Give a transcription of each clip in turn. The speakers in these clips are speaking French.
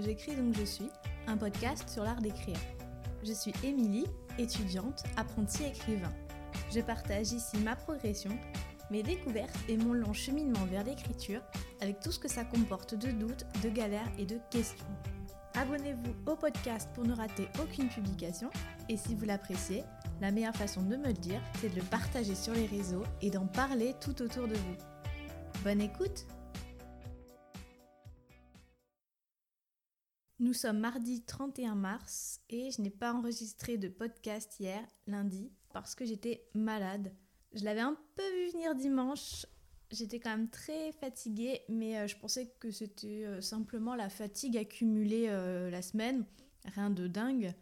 J'écris donc je suis, un podcast sur l'art d'écrire. Je suis Émilie, étudiante, apprentie écrivain. Je partage ici ma progression, mes découvertes et mon long cheminement vers l'écriture, avec tout ce que ça comporte de doutes, de galères et de questions. Abonnez-vous au podcast pour ne rater aucune publication, et si vous l'appréciez, la meilleure façon de me le dire, c'est de le partager sur les réseaux et d'en parler tout autour de vous. Bonne écoute Nous sommes mardi 31 mars et je n'ai pas enregistré de podcast hier, lundi, parce que j'étais malade. Je l'avais un peu vu venir dimanche. J'étais quand même très fatiguée, mais euh, je pensais que c'était euh, simplement la fatigue accumulée euh, la semaine. Rien de dingue.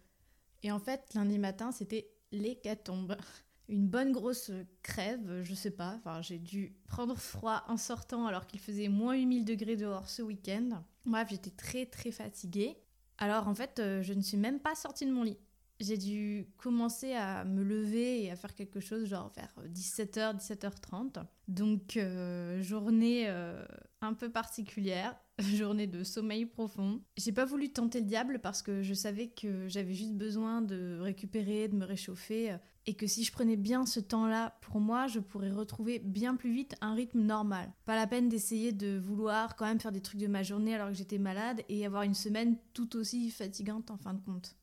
Et en fait, lundi matin, c'était l'hécatombe. Une bonne grosse crève, je sais pas. Enfin, j'ai dû prendre froid en sortant alors qu'il faisait moins 8000 degrés dehors ce week-end. Bref, j'étais très très fatiguée. Alors en fait, euh, je ne suis même pas sortie de mon lit. J'ai dû commencer à me lever et à faire quelque chose, genre vers 17h, 17h30. Donc, euh, journée euh, un peu particulière, journée de sommeil profond. J'ai pas voulu tenter le diable parce que je savais que j'avais juste besoin de récupérer, de me réchauffer, et que si je prenais bien ce temps-là pour moi, je pourrais retrouver bien plus vite un rythme normal. Pas la peine d'essayer de vouloir quand même faire des trucs de ma journée alors que j'étais malade et avoir une semaine tout aussi fatigante en fin de compte.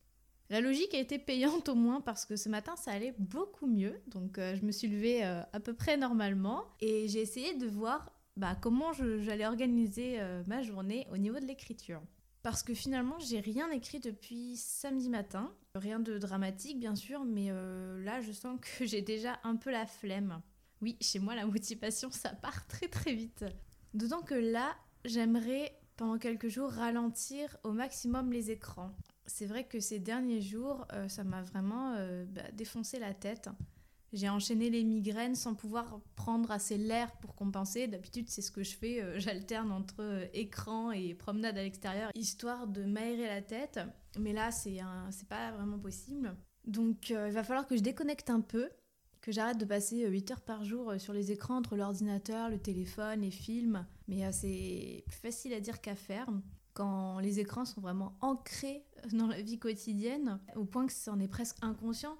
La logique a été payante au moins parce que ce matin ça allait beaucoup mieux, donc euh, je me suis levée euh, à peu près normalement et j'ai essayé de voir bah, comment j'allais organiser euh, ma journée au niveau de l'écriture. Parce que finalement j'ai rien écrit depuis samedi matin, rien de dramatique bien sûr, mais là je sens que j'ai déjà un peu la flemme. Oui, chez moi la motivation ça part très très vite. D'autant que là j'aimerais pendant quelques jours ralentir au maximum les écrans c'est vrai que ces derniers jours, euh, ça m'a vraiment euh, bah, défoncé la tête. J'ai enchaîné les migraines sans pouvoir prendre assez l'air pour compenser. D'habitude, c'est ce que je fais. Euh, j'alterne entre écran et promenade à l'extérieur, histoire de m'aérer la tête. Mais là, c'est pas vraiment possible. Donc, il va falloir que je déconnecte un peu, que j'arrête de passer 8 heures par jour sur les écrans entre l'ordinateur, le téléphone, les films. Mais c'est plus facile à dire qu'à faire quand les écrans sont vraiment ancrés dans la vie quotidienne, au point que c'en est presque inconscient.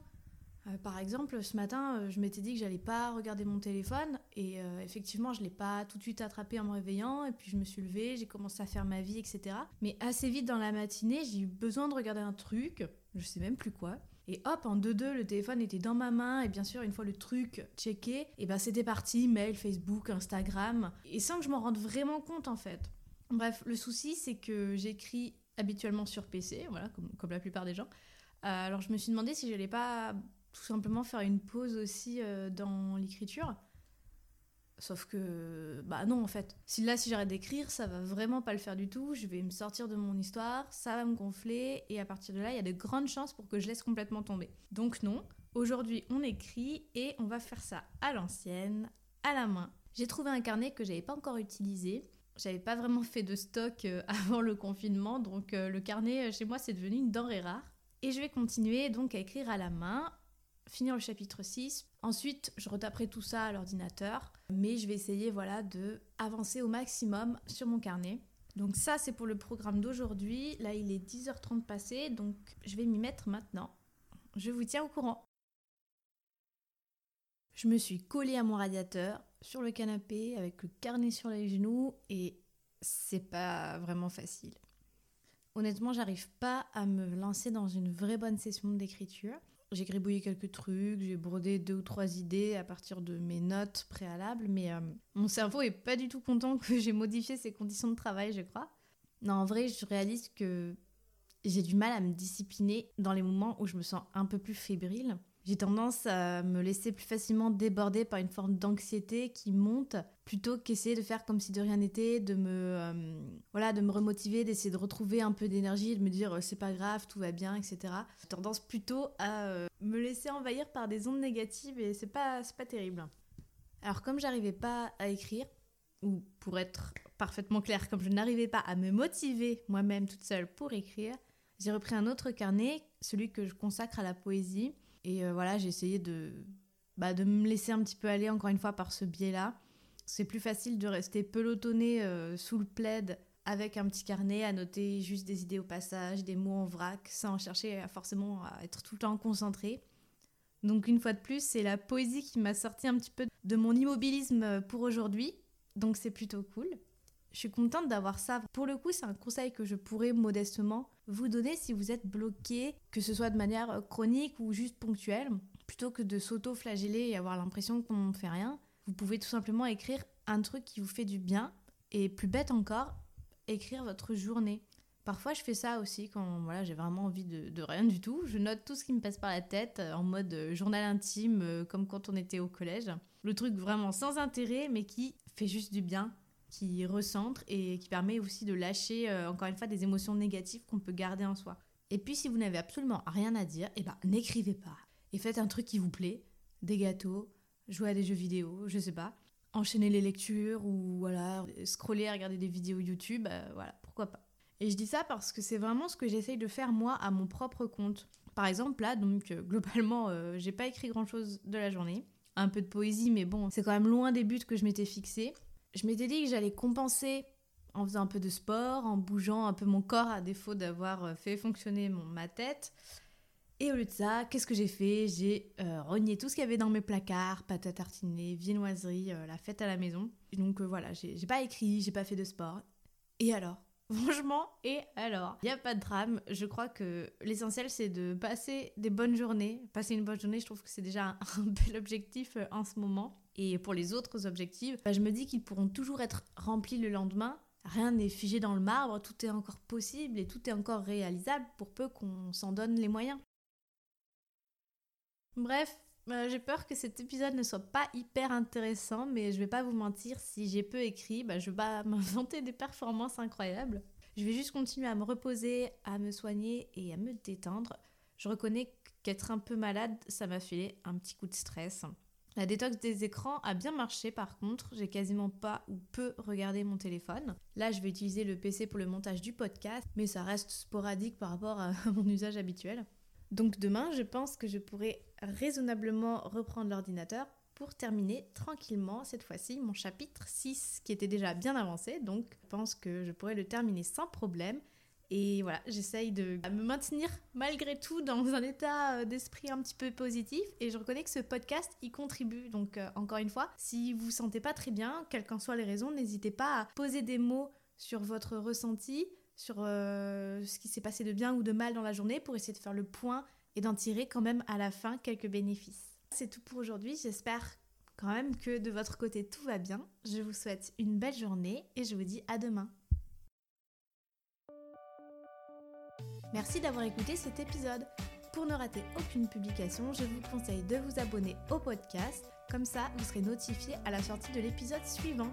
Euh, par exemple, ce matin, euh, je m'étais dit que j'allais pas regarder mon téléphone et euh, effectivement, je l'ai pas tout de suite attrapé en me réveillant et puis je me suis levée, j'ai commencé à faire ma vie, etc. Mais assez vite dans la matinée, j'ai eu besoin de regarder un truc, je sais même plus quoi. Et hop, en 2-2, le téléphone était dans ma main et bien sûr, une fois le truc checké, et ben c'était parti, mail, Facebook, Instagram, et sans que je m'en rende vraiment compte en fait. Bref, le souci, c'est que j'écris habituellement sur PC, voilà, comme, la plupart des gens. Alors je me suis demandé si je n'allais pas tout simplement faire une pause aussi euh, dans l'écriture. Sauf que, bah non, en fait. Si là, si j'arrête d'écrire, ça va vraiment pas le faire du tout. Je vais me sortir de mon histoire, ça va me gonfler, et à partir de là, il y a de grandes chances pour que je laisse complètement tomber. Donc, non. Aujourd'hui, on écrit et on va faire ça à l'ancienne, à la main. J'ai trouvé un carnet que j'avais pas encore utilisé. J'avais pas vraiment fait de stock euh, avant le confinement, donc euh, le carnet chez moi c'est devenu une denrée rare. Et je vais continuer donc à écrire à la main, finir le chapitre 6. Ensuite, je retaperai tout ça à l'ordinateur, mais je vais essayer voilà de avancer au maximum sur mon carnet. Donc ça c'est pour le programme d'aujourd'hui. Là, il est 10h30 passé, donc je vais m'y mettre maintenant. Je vous tiens au courant. Je me suis collée à mon radiateur sur le canapé avec le carnet sur les genoux et c'est pas vraiment facile. Honnêtement, j'arrive pas à me lancer dans une vraie bonne session d'écriture. J'ai gribouillé quelques trucs, j'ai brodé deux ou trois idées à partir de mes notes préalables, mais euh, mon cerveau est pas du tout content que j'ai modifié ses conditions de travail, je crois. Non, en vrai, je réalise que j'ai du mal à me discipliner dans les moments où je me sens un peu plus fébrile. J'ai tendance à me laisser plus facilement déborder par une forme d'anxiété qui monte plutôt qu'essayer de faire comme si de rien n'était, de me euh, voilà, de me remotiver, d'essayer de retrouver un peu d'énergie, de me dire euh, c'est pas grave, tout va bien, etc. J'ai tendance plutôt à euh, me laisser envahir par des ondes négatives et c'est pas c'est pas terrible. Alors comme j'arrivais pas à écrire ou pour être parfaitement clair, comme je n'arrivais pas à me motiver moi-même toute seule pour écrire, j'ai repris un autre carnet, celui que je consacre à la poésie et euh, voilà, j'ai essayé de, bah, de me laisser un petit peu aller encore une fois par ce biais-là. C'est plus facile de rester pelotonné euh, sous le plaid avec un petit carnet à noter juste des idées au passage, des mots en vrac, sans chercher forcément à être tout le temps concentré. Donc une fois de plus, c'est la poésie qui m'a sorti un petit peu de mon immobilisme pour aujourd'hui. Donc c'est plutôt cool. Je suis contente d'avoir ça. Pour le coup, c'est un conseil que je pourrais modestement vous donner si vous êtes bloqué, que ce soit de manière chronique ou juste ponctuelle. Plutôt que de s'auto-flageller et avoir l'impression qu'on ne fait rien, vous pouvez tout simplement écrire un truc qui vous fait du bien. Et plus bête encore, écrire votre journée. Parfois, je fais ça aussi quand voilà, j'ai vraiment envie de, rien du tout. Je note tout ce qui me passe par la tête euh, en mode euh, journal intime, euh, comme quand on était au collège. Le truc vraiment sans intérêt, mais qui fait juste du bien, qui recentre et qui permet aussi de lâcher, encore une fois, des émotions négatives qu'on peut garder en soi. Et puis, si vous n'avez absolument rien à dire, eh ben, n'écrivez pas. Et faites un truc qui vous plaît. Des gâteaux, jouer à des jeux vidéo, je sais pas. Enchaîner les lectures ou voilà, scroller, regarder des vidéos YouTube, voilà, pourquoi pas. Et je dis ça parce que c'est vraiment ce que j'essaye de faire moi à mon propre compte. Par exemple, là, donc euh, globalement, euh, j'ai pas écrit grand chose de la journée. Un peu de poésie, mais bon, c'est quand même loin des buts que je m'étais fixé. Je m'étais dit que j'allais compenser en faisant un peu de sport, en bougeant un peu mon corps à défaut d'avoir euh, fait fonctionner mon, ma tête. Et au lieu de ça, qu'est-ce que j'ai fait? J'ai renié tout ce qu'il y avait dans mes placards, pâte à tartiner, viennoiserie, la fête à la maison. Donc voilà, j'ai pas écrit, j'ai pas fait de sport. Et alors? Franchement, et alors? Il n'y a pas de drame. Je crois que l'essentiel, c'est de passer des bonnes journées. Passer une bonne journée, je trouve que c'est déjà un, bel objectif euh, en ce moment. Et pour les autres objectifs, bah, je me dis qu'ils pourront toujours être remplis le lendemain. Rien n'est figé dans le marbre, tout est encore possible et tout est encore réalisable pour peu qu'on s'en donne les moyens. Bref, bah, j'ai peur que cet épisode ne soit pas hyper intéressant, mais je vais pas vous mentir, si j'ai peu écrit, bah, je vais pas m'inventer des performances incroyables. Je vais juste continuer à me reposer, à me soigner et à me détendre. Je reconnais qu'être un peu malade, ça m'a fait un petit coup de stress. La détox des écrans a bien marché par contre, j'ai quasiment pas ou peu regardé mon téléphone. Là, je vais utiliser le PC pour le montage du podcast, mais ça reste sporadique par rapport à mon usage habituel. Donc demain, je pense que je pourrai raisonnablement reprendre l'ordinateur pour terminer tranquillement cette fois-ci mon chapitre 6 qui était déjà bien avancé. Donc je pense que je pourrai le terminer sans problème. Et voilà, j'essaye de me maintenir malgré tout dans un état euh, d'esprit un petit peu positif. Et je reconnais que ce podcast y contribue. Donc, euh, encore une fois, si vous vous sentez pas très bien, quelles qu'en soient les raisons, n'hésitez pas à poser des mots sur votre ressenti, sur euh, ce qui s'est passé de bien ou de mal dans la journée pour essayer de faire le point et d'en tirer quand même à la fin quelques bénéfices. C'est tout pour aujourd'hui, j'espère quand même que de votre côté tout va bien. Je vous souhaite une belle journée et je vous dis à demain. Merci d'avoir écouté cet épisode. Pour ne rater aucune publication, je vous conseille de vous abonner au podcast, comme ça vous serez notifié à la sortie de l'épisode suivant.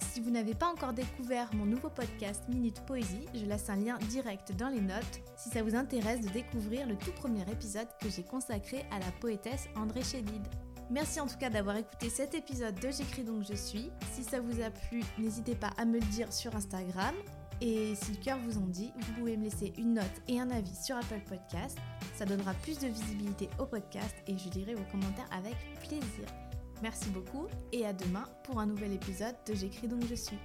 Si vous n'avez pas encore découvert mon nouveau podcast Minute Poésie, je laisse un lien direct dans les notes si ça vous intéresse de découvrir le tout premier épisode que j'ai consacré à la poétesse André Chédid. Merci en tout cas d'avoir écouté cet épisode de J'écris donc je suis. Si ça vous a plu, n'hésitez pas à me le dire sur Instagram. Et si le cœur vous en dit, vous pouvez me laisser une note et un avis sur Apple Podcast. Ça donnera plus de visibilité au podcast et je lirai vos commentaires avec plaisir. Merci beaucoup et à demain pour un nouvel épisode de J'écris donc je suis.